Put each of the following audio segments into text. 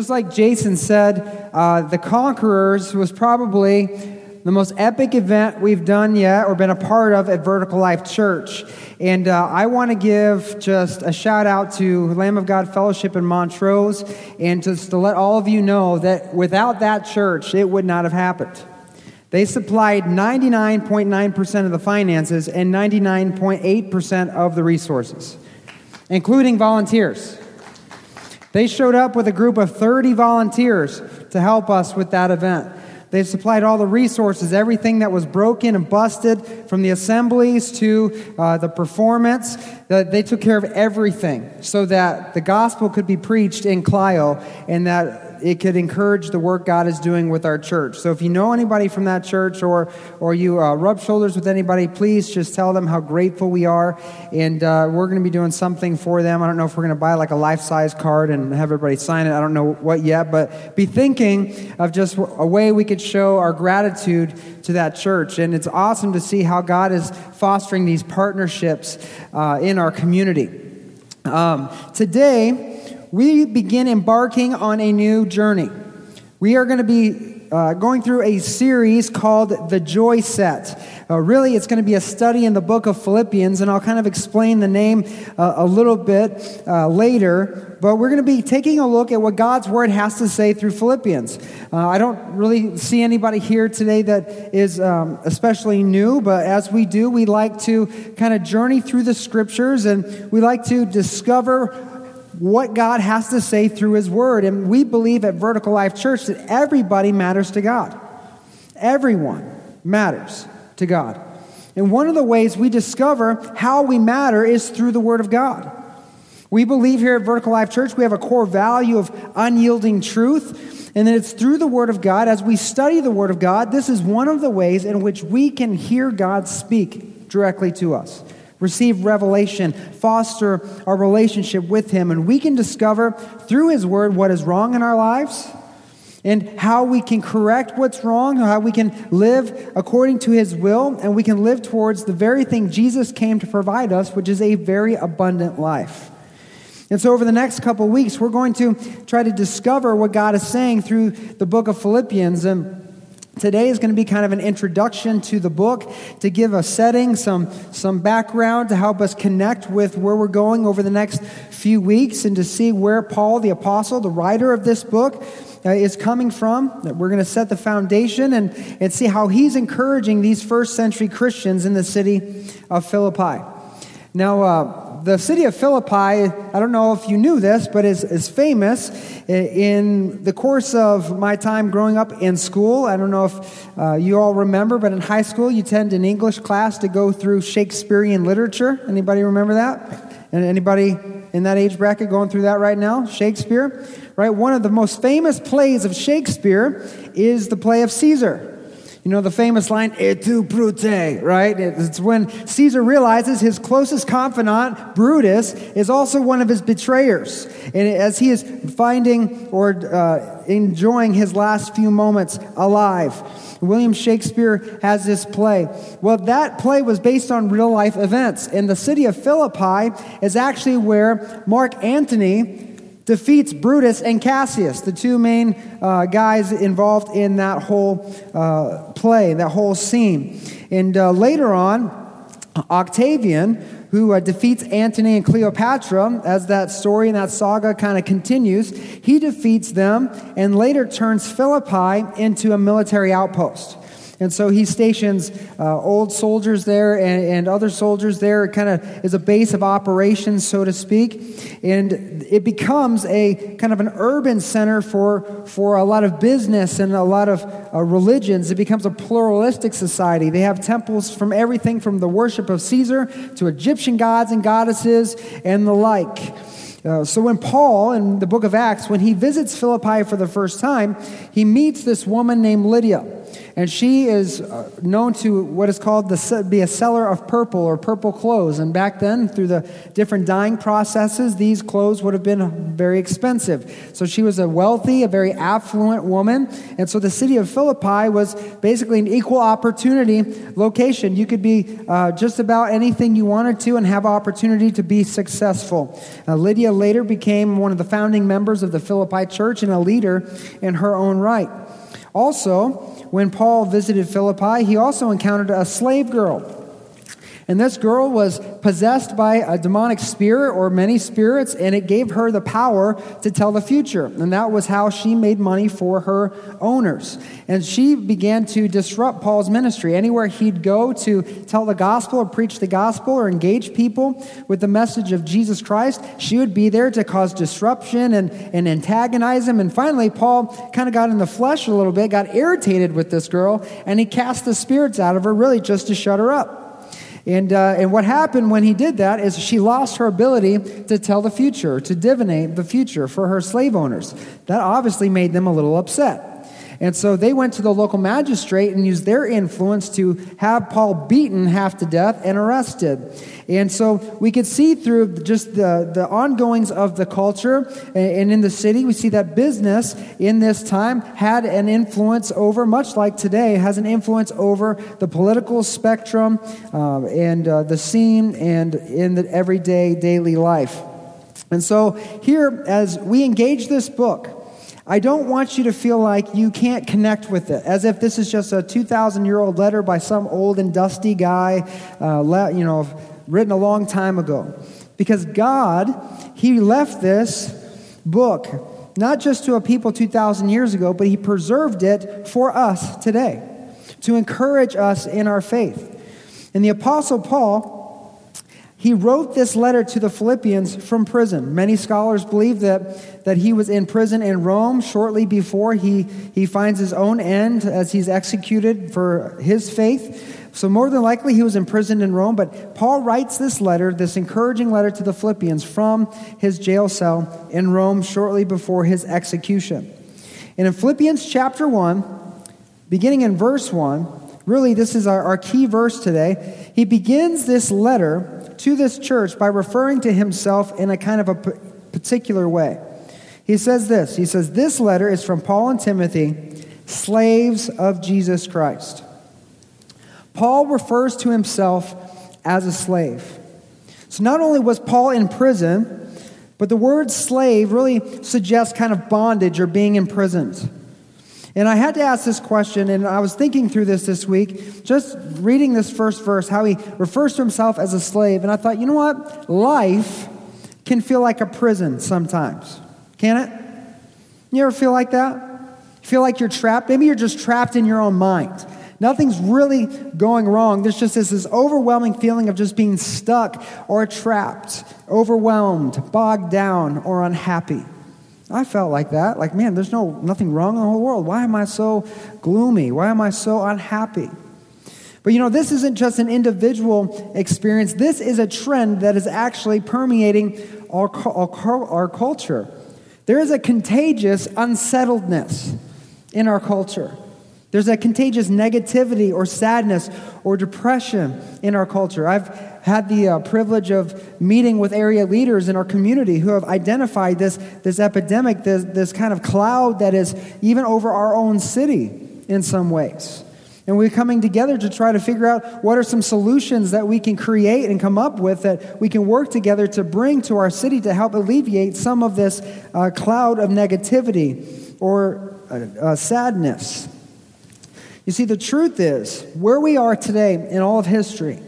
just like Jason said, uh, The Conquerors was probably the most epic event we've done yet or been a part of at Vertical Life Church. And uh, I want to give just a shout out to Lamb of God Fellowship in Montrose and just to let all of you know that without that church, it would not have happened. They supplied 99.9% of the finances and 99.8% of the resources, including volunteers. They showed up with a group of 30 volunteers to help us with that event. They supplied all the resources, everything that was broken and busted, from the assemblies to uh, the performance. Uh, they took care of everything so that the gospel could be preached in Clio and that it could encourage the work God is doing with our church. So if you know anybody from that church or, or you uh, rub shoulders with anybody, please just tell them how grateful we are. And uh, we're going to be doing something for them. I don't know if we're going to buy like a life size card and have everybody sign it. I don't know what yet, but be thinking of just a way we could show our gratitude to that church. And it's awesome to see how God is fostering these partnerships uh, in our community. Um, today, we begin embarking on a new journey. We are going to be uh, going through a series called The Joy Set. Uh, really, it's going to be a study in the book of Philippians, and I'll kind of explain the name uh, a little bit uh, later. But we're going to be taking a look at what God's Word has to say through Philippians. Uh, I don't really see anybody here today that is um, especially new, but as we do, we like to kind of journey through the Scriptures and we like to discover what God has to say through His Word. And we believe at Vertical Life Church that everybody matters to God. Everyone matters to God. And one of the ways we discover how we matter is through the Word of God. We believe here at Vertical Life Church we have a core value of unyielding truth, and that it's through the Word of God. As we study the Word of God, this is one of the ways in which we can hear God speak directly to us receive revelation, foster our relationship with Him, and we can discover through His Word what is wrong in our lives and how we can correct what's wrong, how we can live according to His will, and we can live towards the very thing Jesus came to provide us, which is a very abundant life. And so, over the next couple weeks, we're going to try to discover what God is saying through the book of Philippians. And Today is going to be kind of an introduction to the book to give a setting, some, some background to help us connect with where we're going over the next few weeks and to see where Paul, the apostle, the writer of this book, uh, is coming from. We're going to set the foundation and, and see how he's encouraging these first century Christians in the city of Philippi. Now, uh, the city of Philippi, I don't know if you knew this, but is, is famous in the course of my time growing up in school. I don't know if uh, you all remember, but in high school, you tend in English class to go through Shakespearean literature. Anybody remember that? And anybody in that age bracket going through that right now? Shakespeare, right? One of the most famous plays of Shakespeare is the play of Caesar. You know the famous line, et tu brute, right? It's when Caesar realizes his closest confidant, Brutus, is also one of his betrayers. And as he is finding or uh, enjoying his last few moments alive, William Shakespeare has this play. Well, that play was based on real life events. And the city of Philippi is actually where Mark Antony defeats Brutus and Cassius, the two main uh, guys involved in that whole uh, play, that whole scene. And uh, later on, Octavian, who uh, defeats Antony and Cleopatra, as that story and that saga kind of continues, he defeats them and later turns Philippi into a military outpost. And so he stations uh, old soldiers there and, and other soldiers there. It kind of is a base of operations, so to speak. And it becomes a kind of an urban center for, for a lot of business and a lot of uh, religions. It becomes a pluralistic society. They have temples from everything from the worship of Caesar to Egyptian gods and goddesses and the like. Uh, so when Paul, in the book of Acts, when he visits Philippi for the first time, he meets this woman named Lydia. And she is uh, known to what is called the, be a seller of purple or purple clothes. And back then, through the different dyeing processes, these clothes would have been very expensive. So she was a wealthy, a very affluent woman. And so the city of Philippi was basically an equal opportunity location. You could be uh, just about anything you wanted to and have opportunity to be successful. Uh, Lydia later became one of the founding members of the Philippi church and a leader in her own right. Also, when Paul visited Philippi, he also encountered a slave girl. And this girl was possessed by a demonic spirit or many spirits, and it gave her the power to tell the future. And that was how she made money for her owners. And she began to disrupt Paul's ministry. Anywhere he'd go to tell the gospel or preach the gospel or engage people with the message of Jesus Christ, she would be there to cause disruption and, and antagonize him. And finally, Paul kind of got in the flesh a little bit, got irritated with this girl, and he cast the spirits out of her really just to shut her up. And, uh, and what happened when he did that is she lost her ability to tell the future, to divinate the future for her slave owners. That obviously made them a little upset. And so they went to the local magistrate and used their influence to have Paul beaten half to death and arrested. And so we could see through just the, the ongoings of the culture and in the city, we see that business in this time had an influence over, much like today, has an influence over the political spectrum uh, and uh, the scene and in the everyday daily life. And so here, as we engage this book, I don't want you to feel like you can't connect with it, as if this is just a 2,000 year old letter by some old and dusty guy, uh, le- you know, written a long time ago. Because God, He left this book not just to a people 2,000 years ago, but He preserved it for us today to encourage us in our faith. And the Apostle Paul, he wrote this letter to the Philippians from prison. Many scholars believe that, that he was in prison in Rome shortly before he, he finds his own end as he's executed for his faith. So, more than likely, he was imprisoned in Rome. But Paul writes this letter, this encouraging letter to the Philippians from his jail cell in Rome shortly before his execution. And in Philippians chapter 1, beginning in verse 1, really, this is our, our key verse today. He begins this letter to this church by referring to himself in a kind of a particular way. He says this He says, This letter is from Paul and Timothy, slaves of Jesus Christ. Paul refers to himself as a slave. So not only was Paul in prison, but the word slave really suggests kind of bondage or being imprisoned. And I had to ask this question, and I was thinking through this this week, just reading this first verse, how he refers to himself as a slave. And I thought, you know what? Life can feel like a prison sometimes, can it? You ever feel like that? feel like you're trapped? Maybe you're just trapped in your own mind. Nothing's really going wrong. There's just this, this overwhelming feeling of just being stuck or trapped, overwhelmed, bogged down, or unhappy. I felt like that. Like, man, there's no nothing wrong in the whole world. Why am I so gloomy? Why am I so unhappy? But you know, this isn't just an individual experience. This is a trend that is actually permeating our, our, our culture. There is a contagious unsettledness in our culture. There's a contagious negativity or sadness or depression in our culture. I've had the uh, privilege of meeting with area leaders in our community who have identified this, this epidemic, this, this kind of cloud that is even over our own city in some ways. And we're coming together to try to figure out what are some solutions that we can create and come up with that we can work together to bring to our city to help alleviate some of this uh, cloud of negativity or uh, uh sadness. You see, the truth is, where we are today in all of history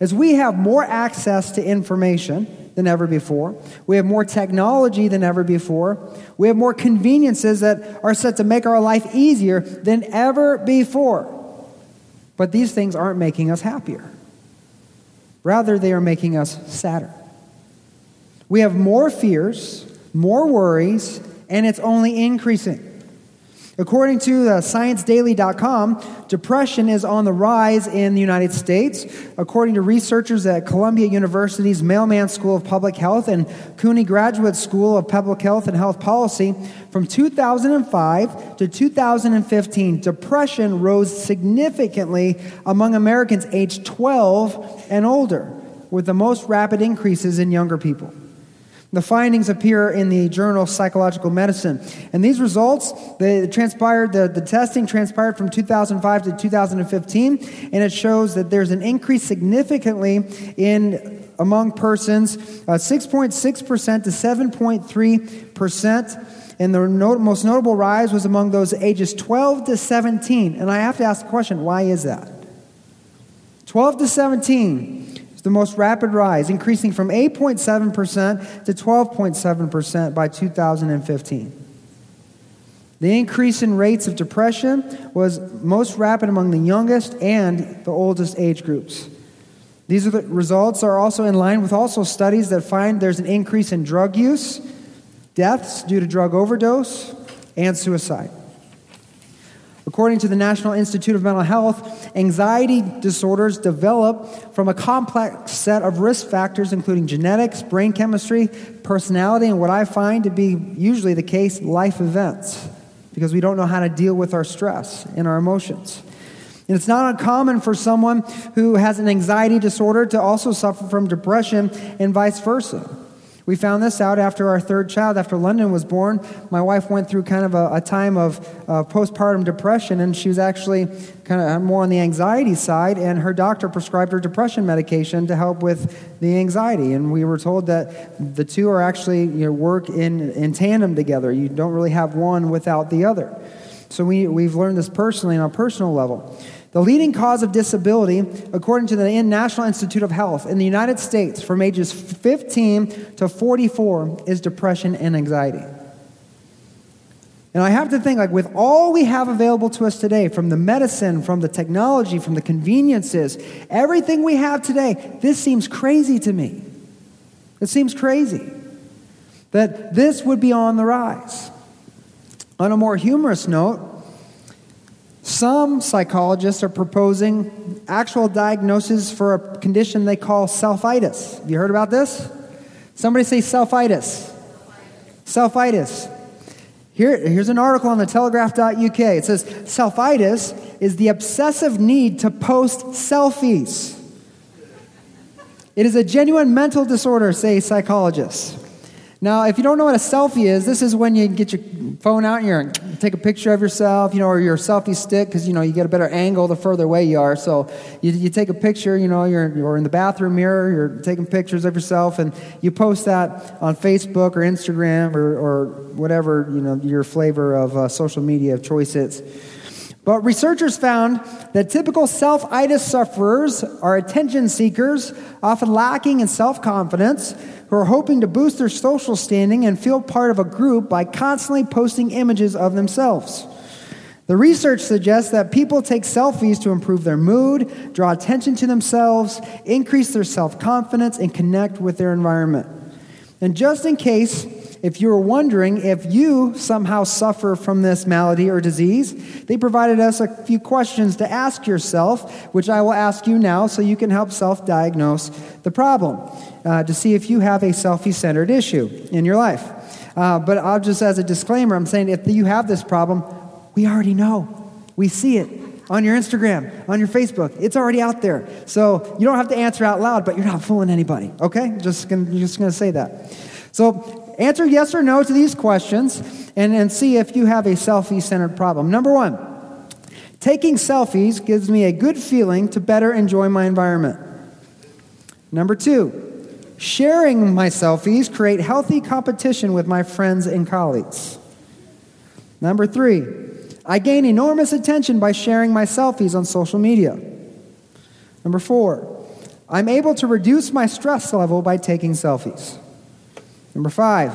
is we have more access to information than ever before. We have more technology than ever before. We have more conveniences that are set to make our life easier than ever before. But these things aren't making us happier. Rather, they are making us sadder. We have more fears, more worries, and it's only increasing. According to uh, ScienceDaily.com, depression is on the rise in the United States. According to researchers at Columbia University's Mailman School of Public Health and CUNY Graduate School of Public Health and Health Policy, from 2005 to 2015, depression rose significantly among Americans aged 12 and older, with the most rapid increases in younger people. The findings appear in the journal Psychological Medicine. And these results, they transpired, the, the testing transpired from 2005 to 2015, and it shows that there's an increase significantly in among persons, uh, 6.6% to 7.3%. And the no- most notable rise was among those ages 12 to 17. And I have to ask the question why is that? 12 to 17 the most rapid rise, increasing from 8.7% to 12.7% by 2015. The increase in rates of depression was most rapid among the youngest and the oldest age groups. These are the results are also in line with also studies that find there's an increase in drug use, deaths due to drug overdose, and suicide. According to the National Institute of Mental Health, anxiety disorders develop from a complex set of risk factors, including genetics, brain chemistry, personality, and what I find to be usually the case, life events, because we don't know how to deal with our stress and our emotions. And it's not uncommon for someone who has an anxiety disorder to also suffer from depression and vice versa. We found this out after our third child, after London was born. My wife went through kind of a, a time of uh, postpartum depression, and she was actually kind of more on the anxiety side, and her doctor prescribed her depression medication to help with the anxiety. And we were told that the two are actually you know, work in, in tandem together. You don't really have one without the other. So we, we've learned this personally on a personal level. The leading cause of disability, according to the National Institute of Health in the United States from ages 15 to 44, is depression and anxiety. And I have to think, like, with all we have available to us today, from the medicine, from the technology, from the conveniences, everything we have today, this seems crazy to me. It seems crazy that this would be on the rise. On a more humorous note, some psychologists are proposing actual diagnosis for a condition they call selfitis. Have you heard about this? Somebody say selfitis. Selfitis. Here, here's an article on the telegraph.uk. It says selfitis is the obsessive need to post selfies. It is a genuine mental disorder, say psychologists. Now, if you don't know what a selfie is, this is when you get your phone out and you take a picture of yourself, you know, or your selfie stick, because, you know, you get a better angle the further away you are. So you, you take a picture, you know, you're, you're in the bathroom mirror, you're taking pictures of yourself, and you post that on Facebook or Instagram or, or whatever, you know, your flavor of uh, social media of choice is. But researchers found that typical selfitis sufferers are attention seekers, often lacking in self confidence, who are hoping to boost their social standing and feel part of a group by constantly posting images of themselves. The research suggests that people take selfies to improve their mood, draw attention to themselves, increase their self confidence, and connect with their environment. And just in case, if you were wondering if you somehow suffer from this malady or disease, they provided us a few questions to ask yourself, which I will ask you now so you can help self diagnose the problem uh, to see if you have a selfie centered issue in your life. Uh, but I'll just, as a disclaimer, I'm saying if you have this problem, we already know. We see it on your Instagram, on your Facebook. It's already out there. So you don't have to answer out loud, but you're not fooling anybody, okay? Just gonna, just to say that. So answer yes or no to these questions and, and see if you have a selfie centered problem. Number one, taking selfies gives me a good feeling to better enjoy my environment. Number two, Sharing my selfies create healthy competition with my friends and colleagues. Number three, I gain enormous attention by sharing my selfies on social media. Number four, I'm able to reduce my stress level by taking selfies. Number five,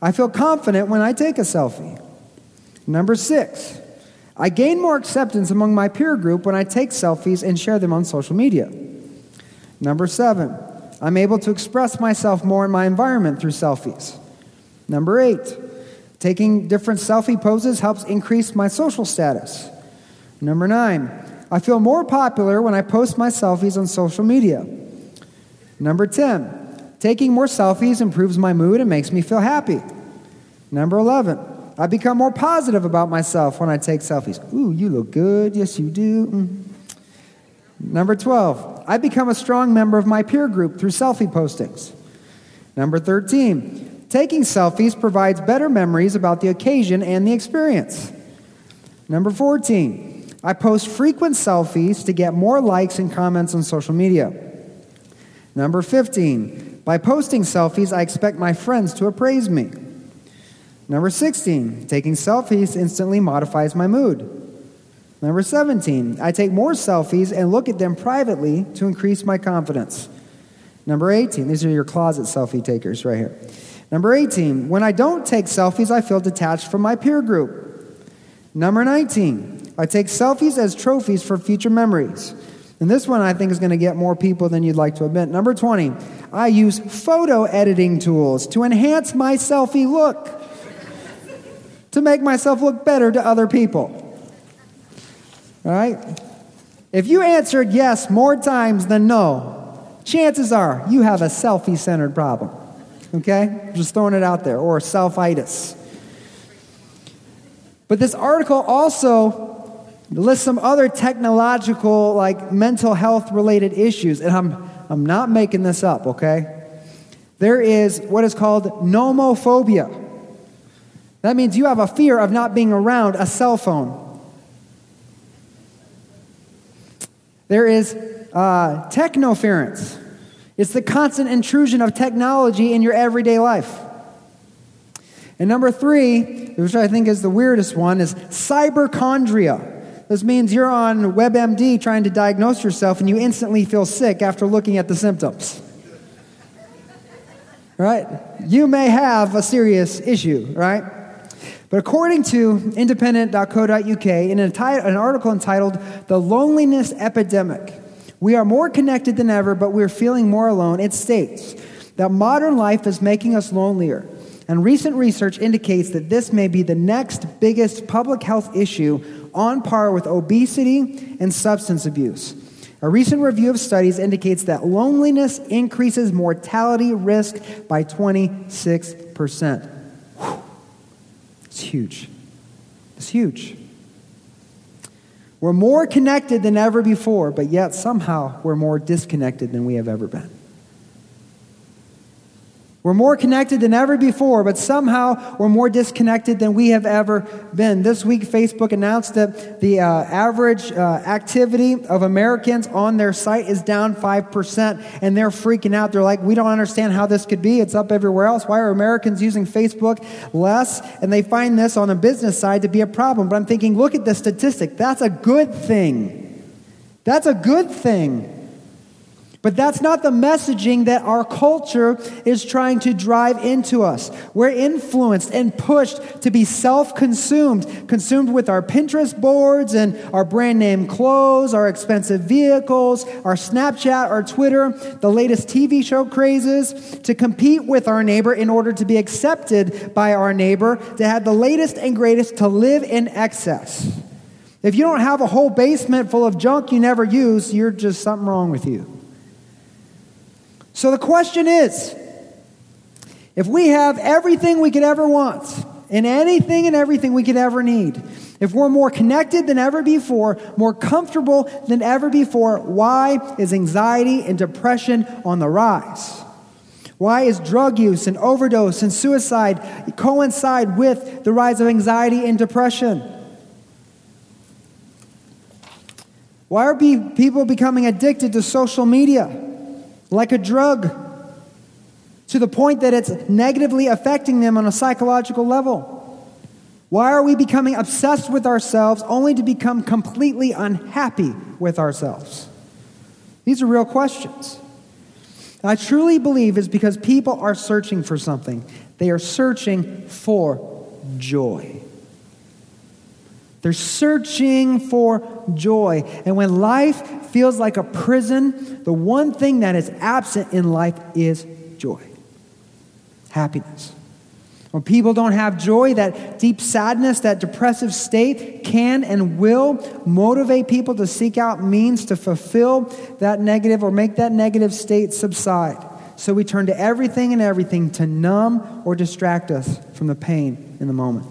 I feel confident when I take a selfie. Number six, I gain more acceptance among my peer group when I take selfies and share them on social media. Number seven, I'm able to express myself more in my environment through selfies. Number eight, Taking different selfie poses helps increase my social status. Number nine, I feel more popular when I post my selfies on social media. Number 10, taking more selfies improves my mood and makes me feel happy. Number 11, I become more positive about myself when I take selfies. Ooh, you look good. Yes, you do. Mm. Number 12, I become a strong member of my peer group through selfie postings. Number 13, taking selfies provides better memories about the occasion and the experience. Number 14, I post frequent selfies to get more likes and comments on social media. Number 15, by posting selfies, I expect my friends to appraise me. Number 16, taking selfies instantly modifies my mood. Number 17, I take more selfies and look at them privately to increase my confidence. Number 18, these are your closet selfie takers right here. Number 18, when I don't take selfies, I feel detached from my peer group. Number 19, I take selfies as trophies for future memories. And this one I think is going to get more people than you'd like to admit. Number 20, I use photo editing tools to enhance my selfie look, to make myself look better to other people. All right? If you answered yes more times than no, chances are you have a selfie centered problem. Okay? Just throwing it out there, or selfitis. But this article also lists some other technological, like mental health related issues, and I'm, I'm not making this up, okay? There is what is called nomophobia. That means you have a fear of not being around a cell phone. There is uh, technoference. It's the constant intrusion of technology in your everyday life. And number three, which I think is the weirdest one, is cyberchondria. This means you're on WebMD trying to diagnose yourself and you instantly feel sick after looking at the symptoms. right? You may have a serious issue, right? But according to independent.co.uk, in an article entitled The Loneliness Epidemic, we are more connected than ever, but we're feeling more alone. It states that modern life is making us lonelier. And recent research indicates that this may be the next biggest public health issue on par with obesity and substance abuse. A recent review of studies indicates that loneliness increases mortality risk by 26%. It's huge. It's huge. We're more connected than ever before, but yet somehow we're more disconnected than we have ever been. We're more connected than ever before, but somehow we're more disconnected than we have ever been. This week, Facebook announced that the uh, average uh, activity of Americans on their site is down 5%, and they're freaking out. They're like, we don't understand how this could be. It's up everywhere else. Why are Americans using Facebook less? And they find this on the business side to be a problem. But I'm thinking, look at the statistic. That's a good thing. That's a good thing. But that's not the messaging that our culture is trying to drive into us. We're influenced and pushed to be self consumed, consumed with our Pinterest boards and our brand name clothes, our expensive vehicles, our Snapchat, our Twitter, the latest TV show crazes, to compete with our neighbor in order to be accepted by our neighbor, to have the latest and greatest, to live in excess. If you don't have a whole basement full of junk you never use, you're just something wrong with you. So the question is if we have everything we could ever want, and anything and everything we could ever need, if we're more connected than ever before, more comfortable than ever before, why is anxiety and depression on the rise? Why is drug use and overdose and suicide coincide with the rise of anxiety and depression? Why are people becoming addicted to social media? Like a drug to the point that it's negatively affecting them on a psychological level? Why are we becoming obsessed with ourselves only to become completely unhappy with ourselves? These are real questions. I truly believe it's because people are searching for something. They are searching for joy. They're searching for joy. And when life feels like a prison, the one thing that is absent in life is joy, happiness. When people don't have joy, that deep sadness, that depressive state can and will motivate people to seek out means to fulfill that negative or make that negative state subside. So we turn to everything and everything to numb or distract us from the pain in the moment.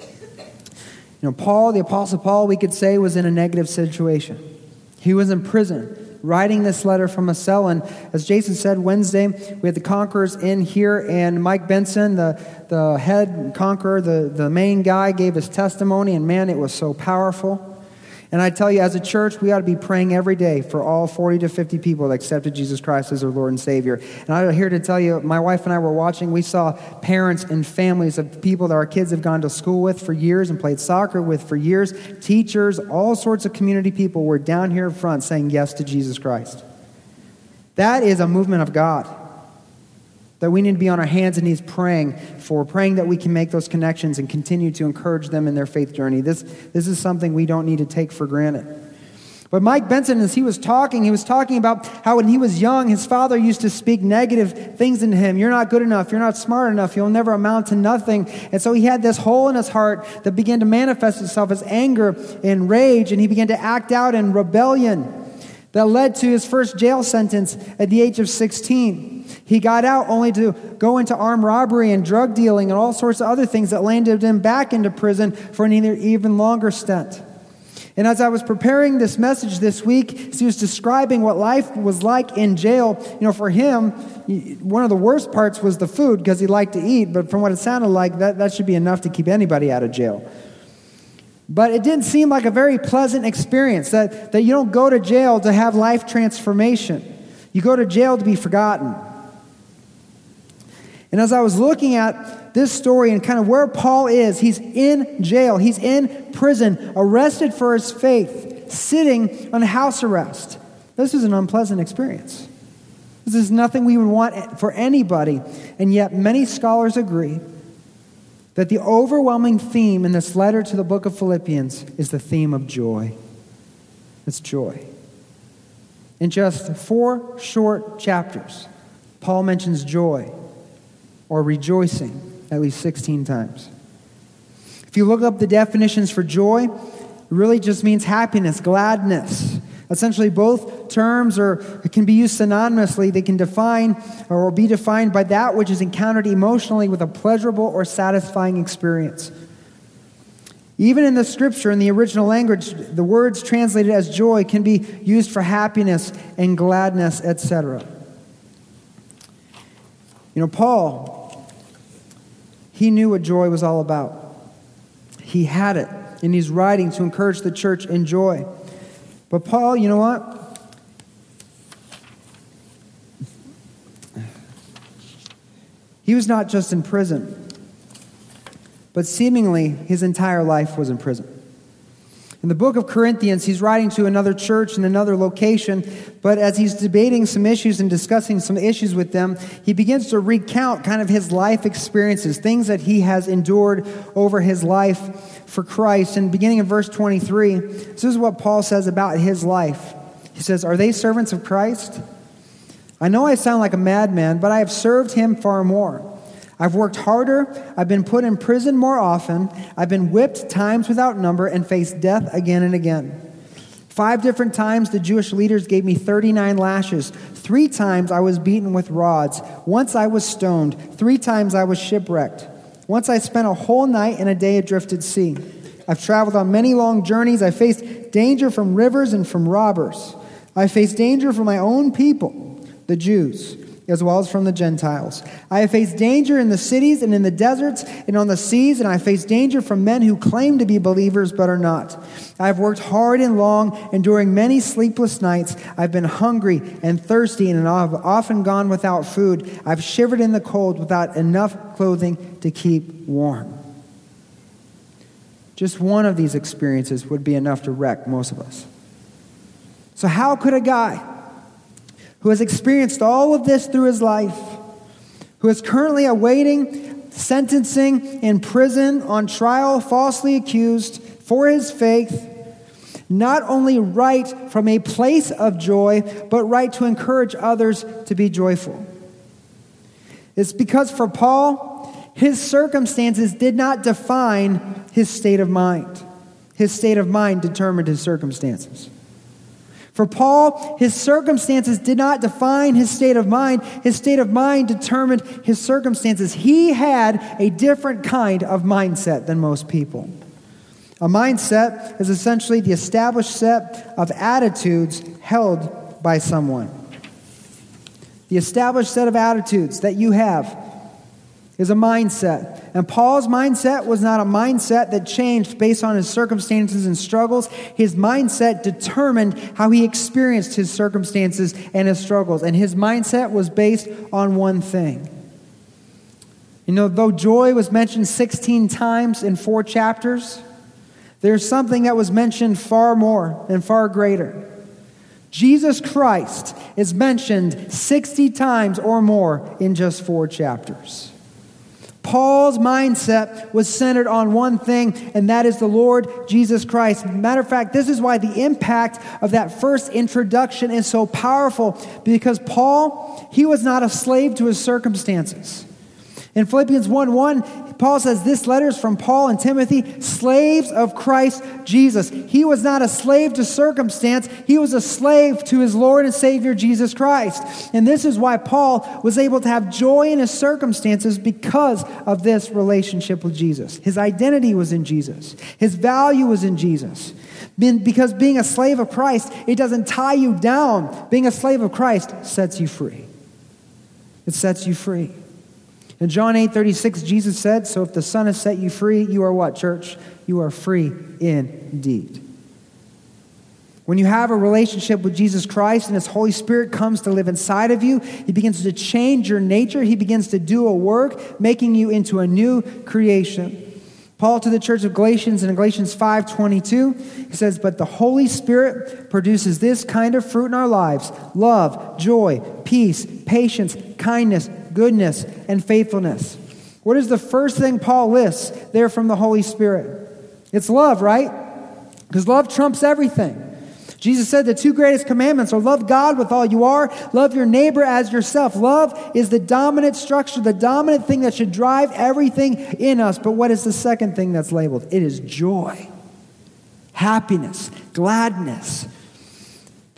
You know, Paul, the Apostle Paul, we could say, was in a negative situation. He was in prison writing this letter from a cell. And as Jason said, Wednesday, we had the conquerors in here, and Mike Benson, the, the head conqueror, the, the main guy, gave his testimony, and man, it was so powerful. And I tell you, as a church, we ought to be praying every day for all 40 to 50 people that accepted Jesus Christ as their Lord and Savior. And I'm here to tell you, my wife and I were watching. We saw parents and families of people that our kids have gone to school with for years and played soccer with for years, teachers, all sorts of community people were down here in front saying yes to Jesus Christ. That is a movement of God that we need to be on our hands and knees praying for, praying that we can make those connections and continue to encourage them in their faith journey. This, this is something we don't need to take for granted. But Mike Benson, as he was talking, he was talking about how when he was young, his father used to speak negative things into him. You're not good enough. You're not smart enough. You'll never amount to nothing. And so he had this hole in his heart that began to manifest itself as anger and rage, and he began to act out in rebellion that led to his first jail sentence at the age of 16. He got out only to go into armed robbery and drug dealing and all sorts of other things that landed him back into prison for an even longer stint. And as I was preparing this message this week, he was describing what life was like in jail. You know, for him, one of the worst parts was the food because he liked to eat, but from what it sounded like, that, that should be enough to keep anybody out of jail. But it didn't seem like a very pleasant experience that, that you don't go to jail to have life transformation. You go to jail to be forgotten. And as I was looking at this story and kind of where Paul is, he's in jail, he's in prison, arrested for his faith, sitting on house arrest. This is an unpleasant experience. This is nothing we would want for anybody. And yet, many scholars agree that the overwhelming theme in this letter to the book of Philippians is the theme of joy. It's joy. In just four short chapters, Paul mentions joy or rejoicing at least 16 times. If you look up the definitions for joy, it really just means happiness, gladness. Essentially, both terms are, can be used synonymously. They can define or be defined by that which is encountered emotionally with a pleasurable or satisfying experience. Even in the scripture, in the original language, the words translated as joy can be used for happiness and gladness, etc. You know, Paul, he knew what joy was all about. He had it, and he's writing to encourage the church in joy. But Paul, you know what? He was not just in prison, but seemingly his entire life was in prison. In the book of Corinthians, he's writing to another church in another location, but as he's debating some issues and discussing some issues with them, he begins to recount kind of his life experiences, things that he has endured over his life for Christ. And beginning in verse 23, this is what Paul says about his life. He says, Are they servants of Christ? I know I sound like a madman, but I have served him far more. I've worked harder. I've been put in prison more often. I've been whipped times without number and faced death again and again. Five different times the Jewish leaders gave me 39 lashes. Three times I was beaten with rods. Once I was stoned. Three times I was shipwrecked. Once I spent a whole night in a day adrift at sea. I've traveled on many long journeys. I faced danger from rivers and from robbers. I faced danger from my own people, the Jews as well as from the Gentiles. I have faced danger in the cities and in the deserts and on the seas, and I face danger from men who claim to be believers but are not. I have worked hard and long, enduring many sleepless nights. I've been hungry and thirsty, and I've often gone without food. I've shivered in the cold without enough clothing to keep warm. Just one of these experiences would be enough to wreck most of us. So, how could a guy who has experienced all of this through his life, who is currently awaiting sentencing in prison on trial, falsely accused for his faith, not only write from a place of joy, but write to encourage others to be joyful. It's because for Paul, his circumstances did not define his state of mind. His state of mind determined his circumstances. For Paul, his circumstances did not define his state of mind. His state of mind determined his circumstances. He had a different kind of mindset than most people. A mindset is essentially the established set of attitudes held by someone. The established set of attitudes that you have is a mindset. And Paul's mindset was not a mindset that changed based on his circumstances and struggles. His mindset determined how he experienced his circumstances and his struggles. And his mindset was based on one thing. You know, though joy was mentioned 16 times in four chapters, there's something that was mentioned far more and far greater. Jesus Christ is mentioned 60 times or more in just four chapters. Paul's mindset was centered on one thing, and that is the Lord Jesus Christ. Matter of fact, this is why the impact of that first introduction is so powerful, because Paul, he was not a slave to his circumstances. In Philippians 1 1, Paul says, This letter is from Paul and Timothy, slaves of Christ Jesus. He was not a slave to circumstance, he was a slave to his Lord and Savior Jesus Christ. And this is why Paul was able to have joy in his circumstances because of this relationship with Jesus. His identity was in Jesus, his value was in Jesus. Because being a slave of Christ, it doesn't tie you down. Being a slave of Christ sets you free. It sets you free. In John 8 36, Jesus said, So if the Son has set you free, you are what, church? You are free indeed. When you have a relationship with Jesus Christ and His Holy Spirit comes to live inside of you, He begins to change your nature. He begins to do a work, making you into a new creation. Paul to the church of Galatians in Galatians 5:22, he says, "But the Holy Spirit produces this kind of fruit in our lives: love, joy, peace, patience, kindness, goodness, and faithfulness. What is the first thing Paul lists there from the Holy Spirit? It's love, right? Because love trumps everything. Jesus said the two greatest commandments are love God with all you are, love your neighbor as yourself. Love is the dominant structure, the dominant thing that should drive everything in us. But what is the second thing that's labeled? It is joy, happiness, gladness,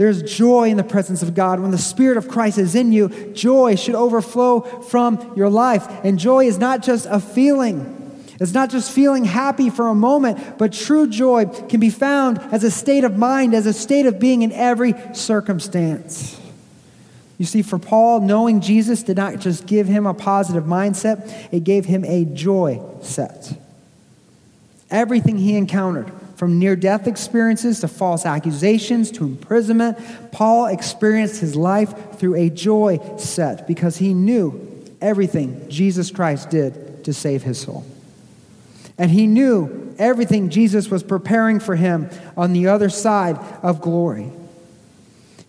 there's joy in the presence of God. When the Spirit of Christ is in you, joy should overflow from your life. And joy is not just a feeling, it's not just feeling happy for a moment, but true joy can be found as a state of mind, as a state of being in every circumstance. You see, for Paul, knowing Jesus did not just give him a positive mindset, it gave him a joy set. Everything he encountered, from near death experiences to false accusations to imprisonment, Paul experienced his life through a joy set because he knew everything Jesus Christ did to save his soul. And he knew everything Jesus was preparing for him on the other side of glory.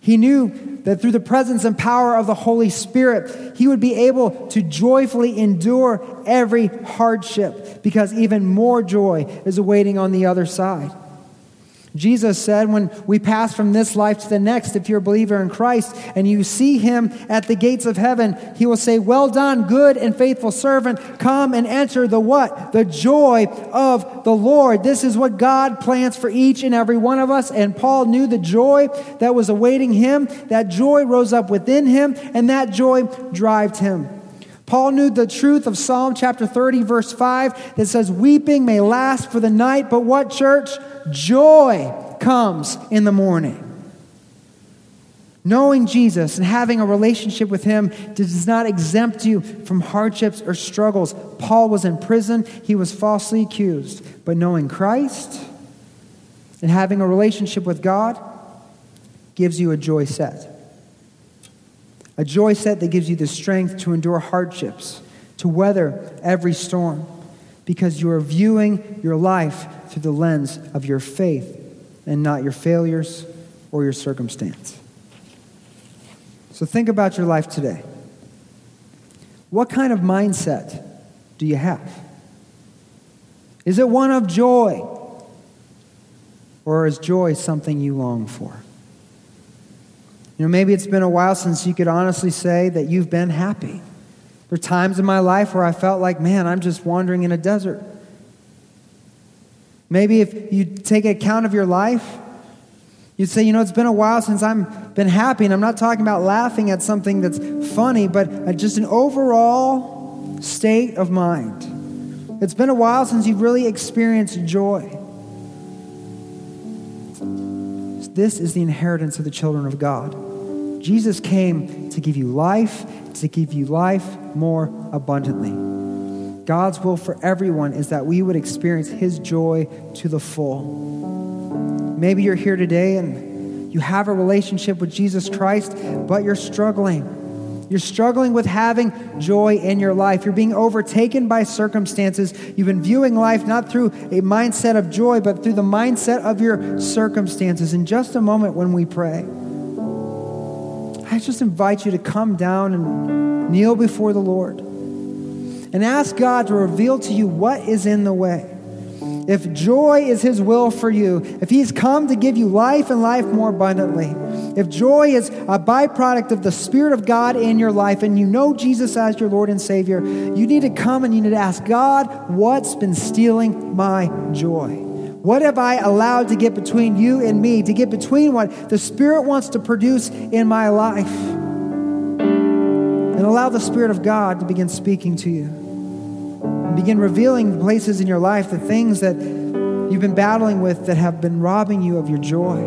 He knew that through the presence and power of the Holy Spirit, he would be able to joyfully endure every hardship because even more joy is awaiting on the other side. Jesus said, when we pass from this life to the next, if you're a believer in Christ and you see him at the gates of heaven, he will say, Well done, good and faithful servant. Come and enter the what? The joy of the Lord. This is what God plans for each and every one of us. And Paul knew the joy that was awaiting him. That joy rose up within him, and that joy drove him. Paul knew the truth of Psalm chapter 30, verse 5, that says, Weeping may last for the night, but what, church? Joy comes in the morning. Knowing Jesus and having a relationship with Him does not exempt you from hardships or struggles. Paul was in prison, he was falsely accused. But knowing Christ and having a relationship with God gives you a joy set. A joy set that gives you the strength to endure hardships, to weather every storm, because you are viewing your life through the lens of your faith and not your failures or your circumstance. So think about your life today. What kind of mindset do you have? Is it one of joy? Or is joy something you long for? You know, maybe it's been a while since you could honestly say that you've been happy. There are times in my life where I felt like, man, I'm just wandering in a desert. Maybe if you take account of your life, you'd say, you know, it's been a while since I've been happy. And I'm not talking about laughing at something that's funny, but just an overall state of mind. It's been a while since you've really experienced joy. This is the inheritance of the children of God. Jesus came to give you life, to give you life more abundantly. God's will for everyone is that we would experience His joy to the full. Maybe you're here today and you have a relationship with Jesus Christ, but you're struggling. You're struggling with having joy in your life. You're being overtaken by circumstances. You've been viewing life not through a mindset of joy, but through the mindset of your circumstances. In just a moment, when we pray, I just invite you to come down and kneel before the Lord and ask God to reveal to you what is in the way. If joy is His will for you, if He's come to give you life and life more abundantly, if joy is a byproduct of the Spirit of God in your life and you know Jesus as your Lord and Savior, you need to come and you need to ask God, what's been stealing my joy? What have I allowed to get between you and me, to get between what the Spirit wants to produce in my life? And allow the Spirit of God to begin speaking to you. And begin revealing the places in your life, the things that you've been battling with that have been robbing you of your joy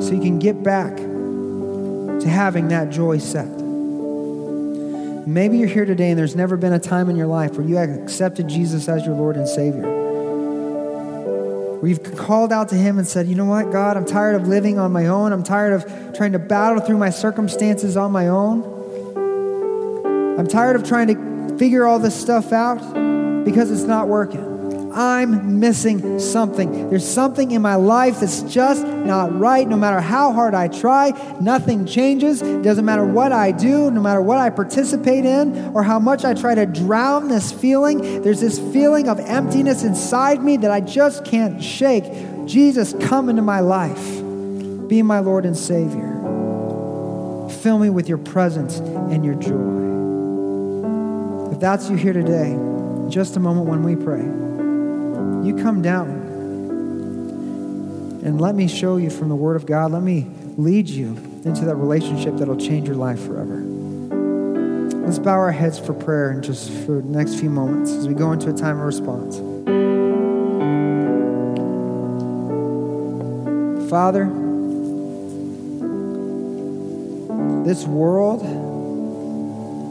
so you can get back to having that joy set. Maybe you're here today and there's never been a time in your life where you accepted Jesus as your Lord and Savior. You've called out to Him and said, You know what, God, I'm tired of living on my own. I'm tired of trying to battle through my circumstances on my own. I'm tired of trying to figure all this stuff out because it's not working. I'm missing something. There's something in my life that's just not right. No matter how hard I try, nothing changes. It doesn't matter what I do, no matter what I participate in, or how much I try to drown this feeling. There's this feeling of emptiness inside me that I just can't shake. Jesus, come into my life. Be my Lord and Savior. Fill me with your presence and your joy. If that's you here today, just a moment when we pray you come down and let me show you from the Word of God. Let me lead you into that relationship that'll change your life forever. Let's bow our heads for prayer and just for the next few moments as we go into a time of response. Father, this world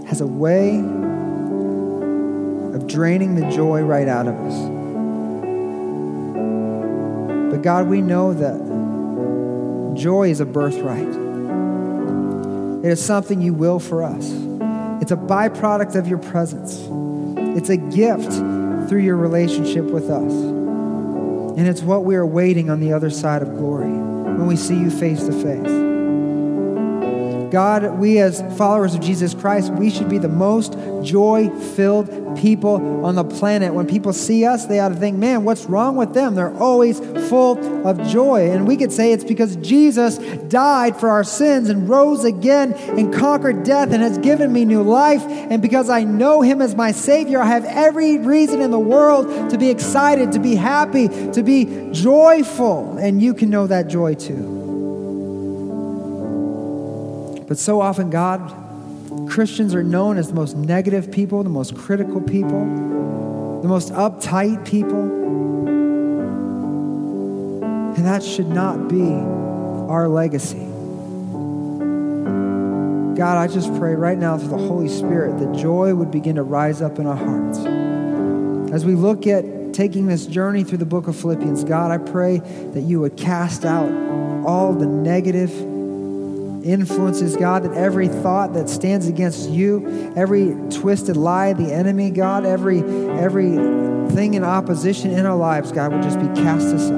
has a way of draining the joy right out of us. But God, we know that joy is a birthright. It is something you will for us. It's a byproduct of your presence. It's a gift through your relationship with us. And it's what we are waiting on the other side of glory when we see you face to face. God, we as followers of Jesus Christ, we should be the most joy filled people on the planet. When people see us, they ought to think, man, what's wrong with them? They're always full of joy. And we could say it's because Jesus died for our sins and rose again and conquered death and has given me new life. And because I know him as my Savior, I have every reason in the world to be excited, to be happy, to be joyful. And you can know that joy too. But so often, God, Christians are known as the most negative people, the most critical people, the most uptight people. And that should not be our legacy. God, I just pray right now through the Holy Spirit that joy would begin to rise up in our hearts. As we look at taking this journey through the book of Philippians, God, I pray that you would cast out all the negative influences, God, that every thought that stands against you, every twisted lie, the enemy, God, every every thing in opposition in our lives, God, would just be cast aside.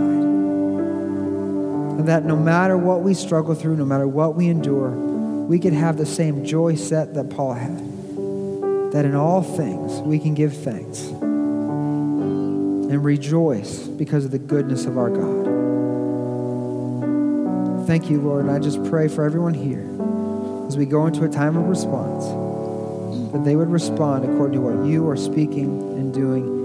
And that no matter what we struggle through, no matter what we endure, we could have the same joy set that Paul had. That in all things we can give thanks and rejoice because of the goodness of our God. Thank you, Lord. And I just pray for everyone here as we go into a time of response. that they would respond according to what you are speaking and doing